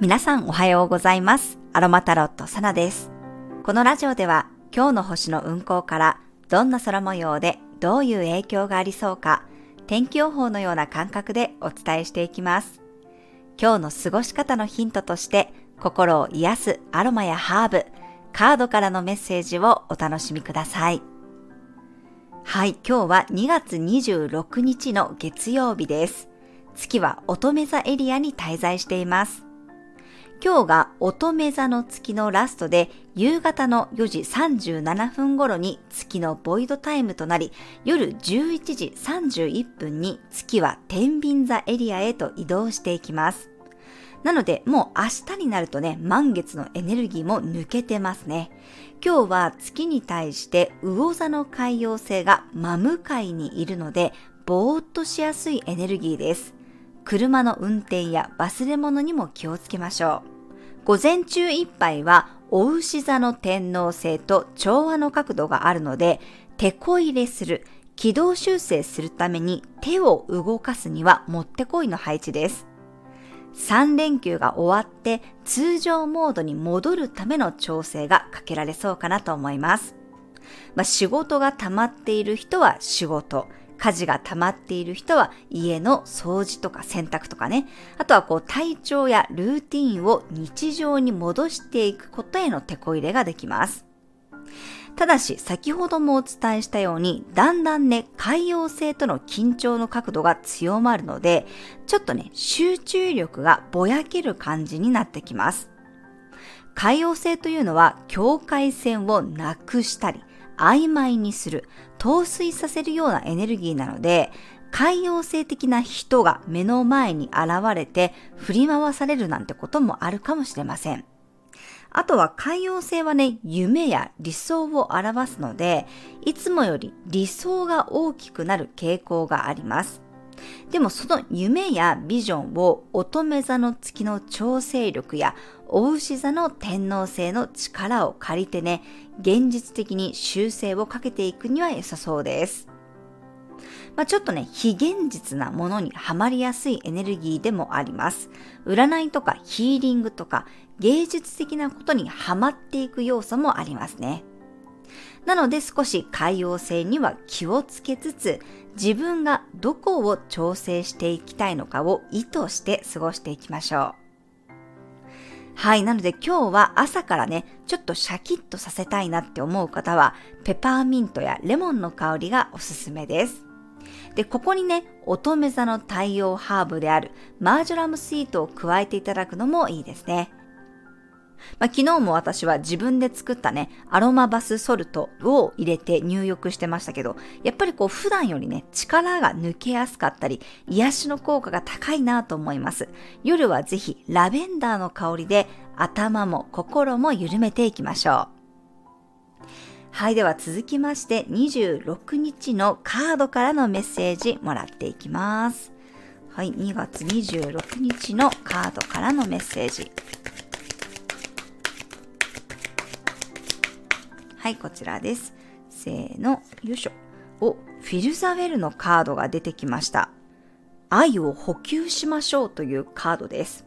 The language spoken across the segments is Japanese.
皆さんおはようございます。アロマタロットサナです。このラジオでは今日の星の運行からどんな空模様でどういう影響がありそうか天気予報のような感覚でお伝えしていきます。今日の過ごし方のヒントとして心を癒すアロマやハーブ、カードからのメッセージをお楽しみください。はい、今日は2月26日の月曜日です。月は乙女座エリアに滞在しています。今日が乙女座の月のラストで夕方の4時37分頃に月のボイドタイムとなり夜11時31分に月は天秤座エリアへと移動していきます。なのでもう明日になるとね満月のエネルギーも抜けてますね。今日は月に対して魚座の海洋星が真向かいにいるのでぼーっとしやすいエネルギーです。車の運転や忘れ物にも気をつけましょう。午前中いっぱいは、お牛座の天皇星と調和の角度があるので、手こ入れする、軌道修正するために手を動かすにはもってこいの配置です。3連休が終わって通常モードに戻るための調整がかけられそうかなと思います。まあ、仕事が溜まっている人は仕事、家事が溜まっている人は家の掃除とか洗濯とかね。あとはこう体調やルーティーンを日常に戻していくことへの手こ入れができます。ただし先ほどもお伝えしたようにだんだんね海洋性との緊張の角度が強まるのでちょっとね集中力がぼやける感じになってきます。海洋性というのは境界線をなくしたり曖昧にする、陶酔させるようなエネルギーなので、海洋性的な人が目の前に現れて振り回されるなんてこともあるかもしれません。あとは海洋性はね、夢や理想を表すので、いつもより理想が大きくなる傾向があります。でもその夢やビジョンを乙女座の月の調整力やお牛座の天皇星の力を借りてね、現実的に修正をかけていくには良さそうです。まあ、ちょっとね、非現実なものにはまりやすいエネルギーでもあります。占いとかヒーリングとか芸術的なことにはまっていく要素もありますね。なので少し海洋性には気をつけつつ、自分がどこを調整していきたいのかを意図して過ごしていきましょう。はい。なので今日は朝からね、ちょっとシャキッとさせたいなって思う方は、ペパーミントやレモンの香りがおすすめです。で、ここにね、乙女座の太陽ハーブであるマージョラムスイートを加えていただくのもいいですね。まあ、昨日も私は自分で作ったね、アロマバスソルトを入れて入浴してましたけど、やっぱりこう普段よりね、力が抜けやすかったり、癒しの効果が高いなと思います。夜はぜひラベンダーの香りで頭も心も緩めていきましょう。はい、では続きまして26日のカードからのメッセージもらっていきます。はい、2月26日のカードからのメッセージ。はい、こちらです。せーの、よいしょ。お、フィルザウェルのカードが出てきました。愛を補給しましょうというカードです。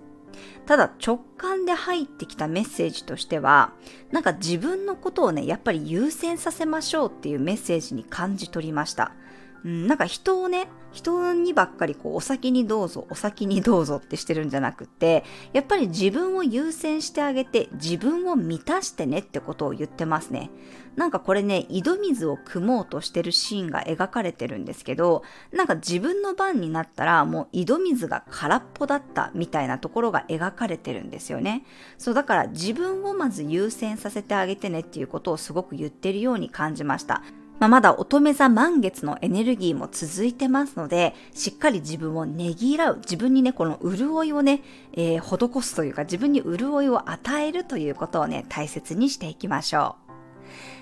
ただ直感で入ってきたメッセージとしては、なんか自分のことをね、やっぱり優先させましょうっていうメッセージに感じ取りました。うん、なんか人をね、人にばっかりこうお先にどうぞ、お先にどうぞってしてるんじゃなくて、やっぱり自分を優先してあげて、自分を満たしてねってことを言ってますね。なんかこれね、井戸水を汲もうとしてるシーンが描かれてるんですけど、なんか自分の番になったらもう井戸水が空っぽだったみたいなところが描かれてるんですよね。そうだから自分をまず優先させてあげてねっていうことをすごく言ってるように感じました。まあ、まだ乙女座満月のエネルギーも続いてますので、しっかり自分をねぎらう、自分にね、この潤いをね、えー、施すというか、自分に潤いを与えるということをね、大切にしていきましょう。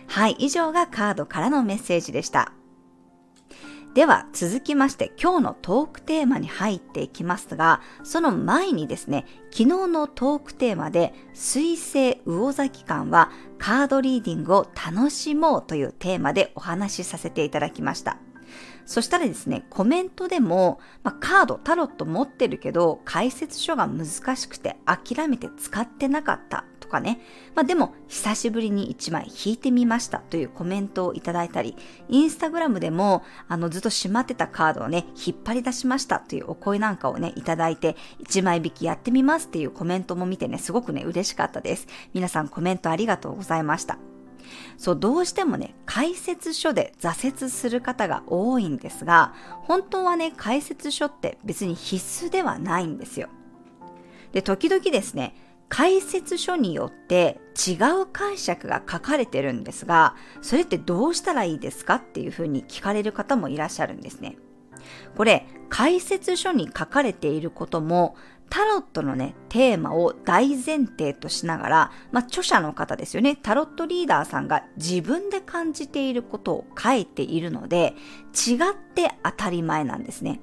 はい、以上がカードからのメッセージでした。では続きまして今日のトークテーマに入っていきますが、その前にですね、昨日のトークテーマで水星魚座期間はカードリーディングを楽しもうというテーマでお話しさせていただきました。そしたらですね、コメントでも、まあ、カード、タロット持ってるけど、解説書が難しくて諦めて使ってなかったとかね。まあ、でも、久しぶりに1枚引いてみましたというコメントをいただいたり、インスタグラムでも、あの、ずっとしまってたカードをね、引っ張り出しましたというお声なんかをね、いただいて、1枚引きやってみますっていうコメントも見てね、すごくね、嬉しかったです。皆さんコメントありがとうございました。そう、どうしてもね、解説書で挫折する方が多いんですが、本当はね、解説書って別に必須ではないんですよ。で、時々ですね、解説書によって違う解釈が書かれてるんですが、それってどうしたらいいですかっていうふうに聞かれる方もいらっしゃるんですね。これ、解説書に書かれていることも、タロットのね、テーマを大前提としながら、まあ、著者の方ですよね、タロットリーダーさんが自分で感じていることを書いているので、違って当たり前なんですね。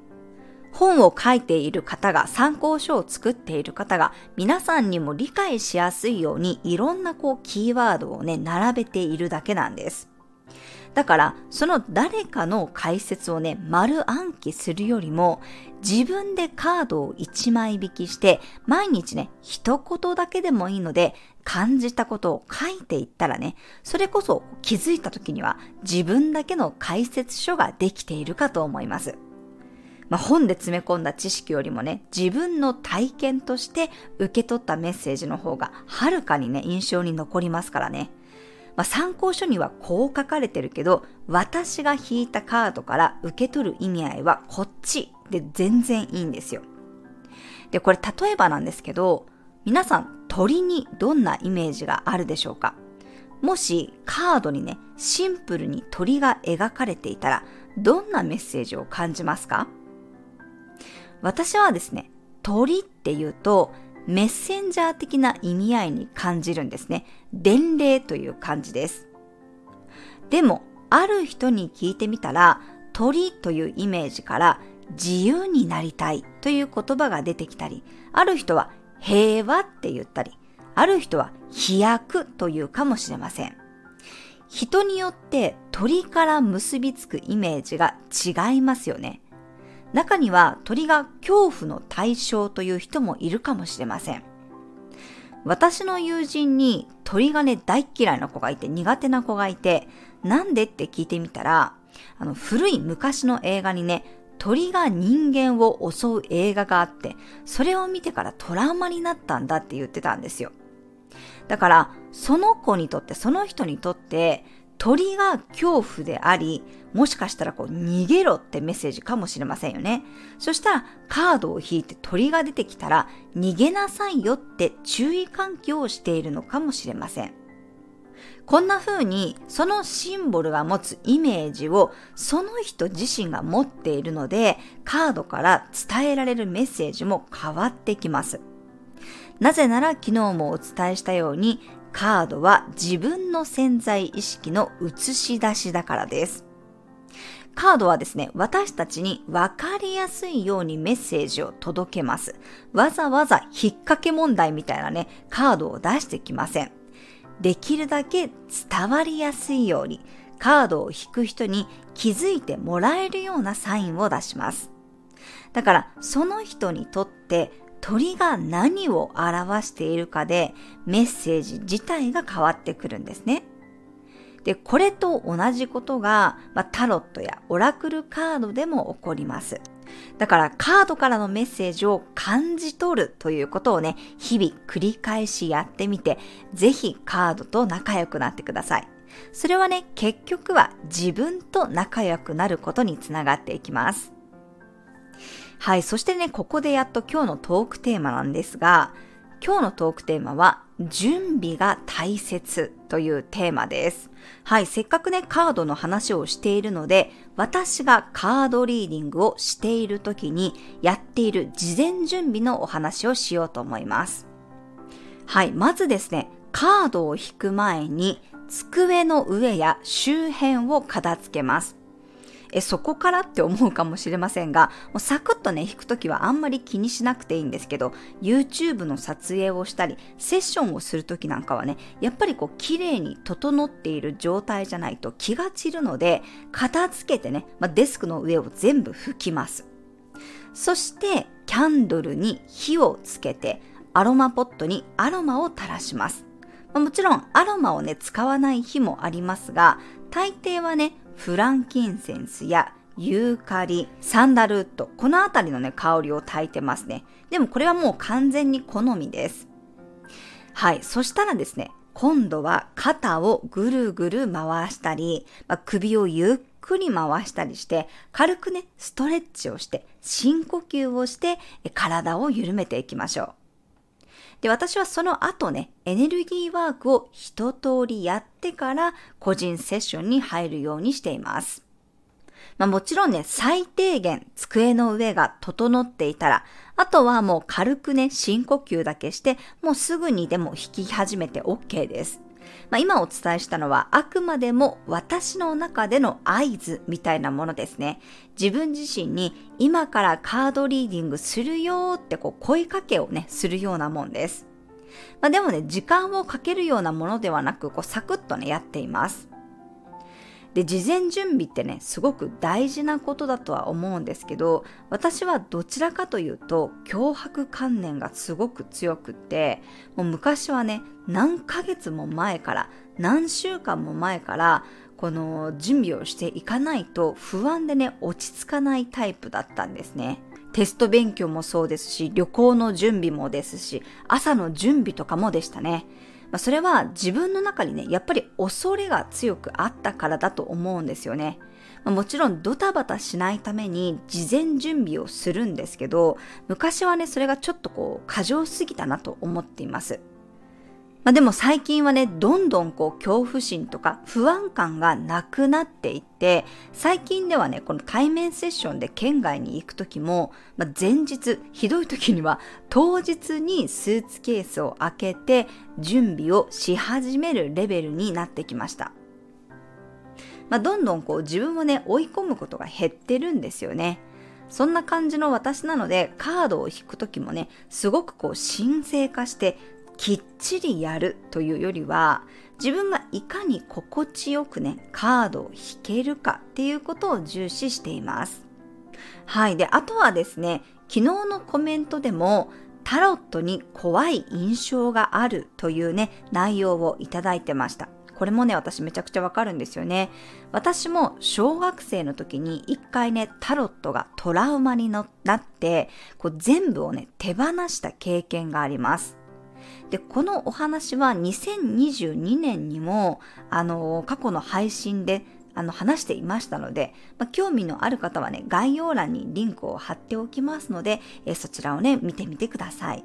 本を書いている方が、参考書を作っている方が、皆さんにも理解しやすいように、いろんなこう、キーワードをね、並べているだけなんです。だから、その誰かの解説をね、丸暗記するよりも、自分でカードを1枚引きして、毎日ね、一言だけでもいいので、感じたことを書いていったらね、それこそ気づいた時には自分だけの解説書ができているかと思います。まあ、本で詰め込んだ知識よりもね、自分の体験として受け取ったメッセージの方がはるかにね、印象に残りますからね。まあ、参考書にはこう書かれてるけど、私が引いたカードから受け取る意味合いはこっちで全然いいんですよ。で、これ例えばなんですけど、皆さん鳥にどんなイメージがあるでしょうか？もしカードにね、シンプルに鳥が描かれていたら、どんなメッセージを感じますか？私はですね、鳥っていうと、メッセンジャー的な意味合いに感じるんですね。伝令という感じです。でも、ある人に聞いてみたら、鳥というイメージから自由になりたいという言葉が出てきたり、ある人は平和って言ったり、ある人は飛躍というかもしれません。人によって鳥から結びつくイメージが違いますよね。中には鳥が恐怖の対象という人もいるかもしれません。私の友人に鳥がね大嫌いな子がいて苦手な子がいて、なんでって聞いてみたら、あの古い昔の映画にね、鳥が人間を襲う映画があって、それを見てからトラウマになったんだって言ってたんですよ。だから、その子にとって、その人にとって、鳥が恐怖であり、もしかしたらこう逃げろってメッセージかもしれませんよね。そしたらカードを引いて鳥が出てきたら逃げなさいよって注意喚起をしているのかもしれません。こんな風にそのシンボルが持つイメージをその人自身が持っているのでカードから伝えられるメッセージも変わってきます。なぜなら昨日もお伝えしたようにカードは自分の潜在意識の映し出しだからです。カードはですね、私たちに分かりやすいようにメッセージを届けます。わざわざ引っ掛け問題みたいなね、カードを出してきません。できるだけ伝わりやすいように、カードを引く人に気づいてもらえるようなサインを出します。だから、その人にとって鳥が何を表しているかでメッセージ自体が変わってくるんですね。で、これと同じことが、まあ、タロットやオラクルカードでも起こります。だからカードからのメッセージを感じ取るということをね、日々繰り返しやってみて、ぜひカードと仲良くなってください。それはね、結局は自分と仲良くなることにつながっていきます。はい、そしてね、ここでやっと今日のトークテーマなんですが、今日のトークテーマは、準備が大切というテーマです。はい、せっかくね、カードの話をしているので、私がカードリーディングをしている時にやっている事前準備のお話をしようと思います。はい、まずですね、カードを引く前に机の上や周辺を片付けます。え、そこからって思うかもしれませんが、もうサクッとね、弾くときはあんまり気にしなくていいんですけど、YouTube の撮影をしたり、セッションをするときなんかはね、やっぱりこう、綺麗に整っている状態じゃないと気が散るので、片付けてね、まあ、デスクの上を全部拭きます。そして、キャンドルに火をつけて、アロマポットにアロマを垂らします。もちろん、アロマをね、使わない日もありますが、大抵はね、フランキンセンスやユーカリ、サンダルウッド、このあたりのね、香りを焚いてますね。でもこれはもう完全に好みです。はい。そしたらですね、今度は肩をぐるぐる回したり、まあ、首をゆっくり回したりして、軽くね、ストレッチをして、深呼吸をして、体を緩めていきましょう。で、私はその後ね、エネルギーワークを一通りやってから個人セッションに入るようにしています。まあ、もちろんね、最低限机の上が整っていたら、あとはもう軽くね、深呼吸だけして、もうすぐにでも弾き始めて OK です。まあ、今お伝えしたのはあくまでも私の中での合図みたいなものですね。自分自身に今からカードリーディングするよってこう声かけをね、するようなもんです。まあ、でもね、時間をかけるようなものではなく、こうサクッとね、やっています。で、事前準備ってね、すごく大事なことだとは思うんですけど、私はどちらかというと、脅迫観念がすごく強くって、もう昔はね、何ヶ月も前から、何週間も前から、この準備をしていかないと不安でね、落ち着かないタイプだったんですね。テスト勉強もそうですし、旅行の準備もですし、朝の準備とかもでしたね。まあ、それは自分の中にね、やっぱり恐れが強くあったからだと思うんですよね。まあ、もちろんドタバタしないために事前準備をするんですけど、昔はね、それがちょっとこう過剰すぎたなと思っています。まあ、でも最近はね、どんどんこう恐怖心とか不安感がなくなっていって、最近ではね、この対面セッションで県外に行くときも、まあ、前日、ひどい時には当日にスーツケースを開けて準備をし始めるレベルになってきました。まあ、どんどんこう自分をね、追い込むことが減ってるんですよね。そんな感じの私なので、カードを引くときもね、すごくこう神聖化してきっちりやるというよりは自分がいかに心地よくねカードを引けるかっていうことを重視していますはいであとはですね昨日のコメントでもタロットに怖い印象があるというね内容をいただいてましたこれもね、私めちゃくちゃわかるんですよね。私も小学生の時に一回ね、タロットがトラウマになって、こう全部をね、手放した経験があります。で、このお話は2022年にも、あの、過去の配信であの話していましたので、まあ、興味のある方はね、概要欄にリンクを貼っておきますので、えそちらをね、見てみてください。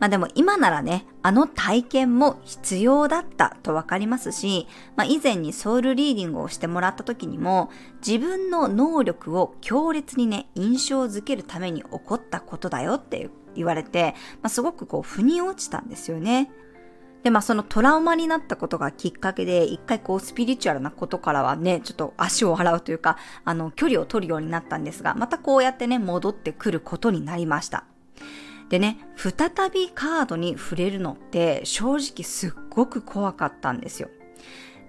まあでも今ならね、あの体験も必要だったとわかりますし、まあ以前にソウルリーディングをしてもらった時にも、自分の能力を強烈にね、印象づけるために起こったことだよっていう言われて、まあ、すごくこう、腑に落ちたんですよね。で、まあそのトラウマになったことがきっかけで、一回こうスピリチュアルなことからはね、ちょっと足を洗うというか、あの、距離を取るようになったんですが、またこうやってね、戻ってくることになりました。でね、再びカードに触れるのって正直すっごく怖かったんですよ。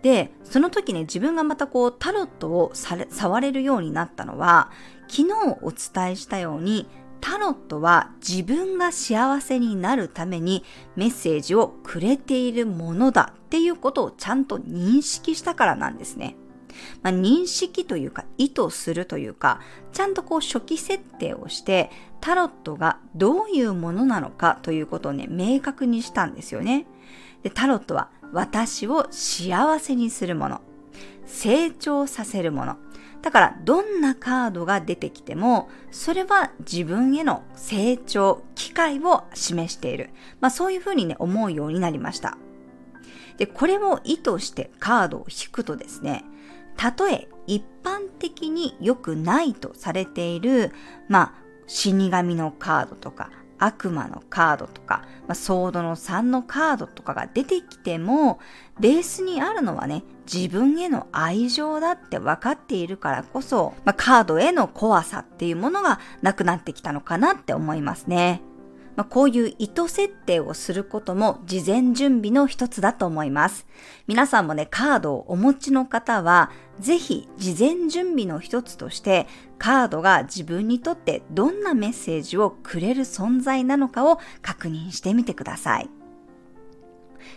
で、その時ね、自分がまたこうタロットを触れるようになったのは、昨日お伝えしたように、タロットは自分が幸せになるためにメッセージをくれているものだっていうことをちゃんと認識したからなんですね。まあ、認識というか意図するというか、ちゃんとこう初期設定をしてタロットがどういうものなのかということをね、明確にしたんですよね。で、タロットは私を幸せにするもの、成長させるもの、だからどんなカードが出てきても、それは自分への成長、機会を示している。まあそういうふうにね、思うようになりました。で、これを意図してカードを引くとですね、たとえ一般的に良くないとされている、まあ死神のカードとか、悪魔のカードとか、まあ、ソードの3のカードとかが出てきても、ベースにあるのはね、自分への愛情だって分かっているからこそ、まあ、カードへの怖さっていうものがなくなってきたのかなって思いますね。まあ、こういう意図設定をすることも事前準備の一つだと思います。皆さんもね、カードをお持ちの方は、ぜひ事前準備の一つとして、カードが自分にとってどんなメッセージをくれる存在なのかを確認してみてください。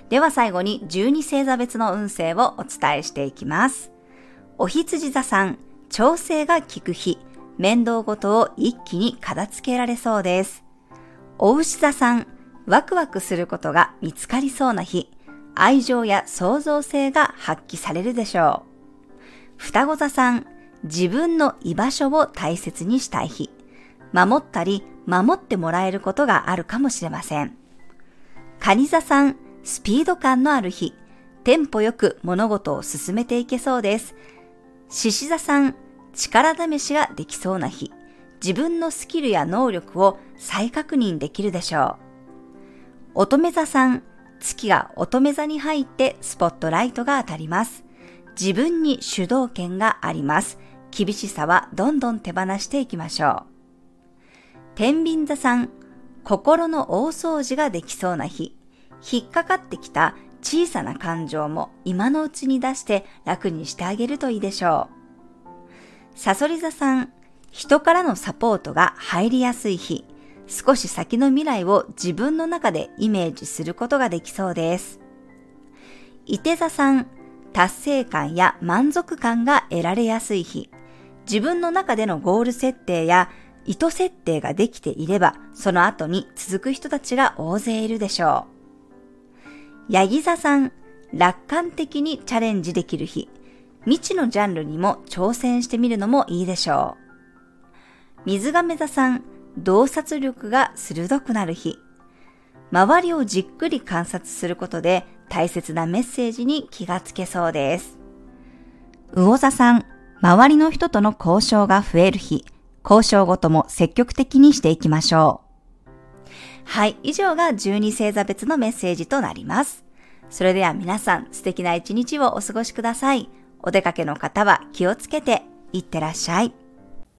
では最後に12星座別の運勢をお伝えしていきます。お羊座さん、調整が効く日、面倒ごとを一気に片付けられそうです。お牛座さん、ワクワクすることが見つかりそうな日、愛情や創造性が発揮されるでしょう。双子座さん、自分の居場所を大切にしたい日、守ったり守ってもらえることがあるかもしれません。蟹座さん、スピード感のある日、テンポよく物事を進めていけそうです。獅子座さん、力試しができそうな日、自分のスキルや能力を再確認できるでしょう。乙女座さん、月が乙女座に入ってスポットライトが当たります。自分に主導権があります。厳しさはどんどん手放していきましょう。天秤座さん、心の大掃除ができそうな日。引っかかってきた小さな感情も今のうちに出して楽にしてあげるといいでしょう。サソリ座さん、人からのサポートが入りやすい日、少し先の未来を自分の中でイメージすることができそうです。伊手座さん、達成感や満足感が得られやすい日、自分の中でのゴール設定や意図設定ができていれば、その後に続く人たちが大勢いるでしょう。ヤギ座さん、楽観的にチャレンジできる日、未知のジャンルにも挑戦してみるのもいいでしょう。水亀座さん、洞察力が鋭くなる日。周りをじっくり観察することで大切なメッセージに気がつけそうです。魚座さん、周りの人との交渉が増える日。交渉ごとも積極的にしていきましょう。はい、以上が12星座別のメッセージとなります。それでは皆さん素敵な一日をお過ごしください。お出かけの方は気をつけていってらっしゃい。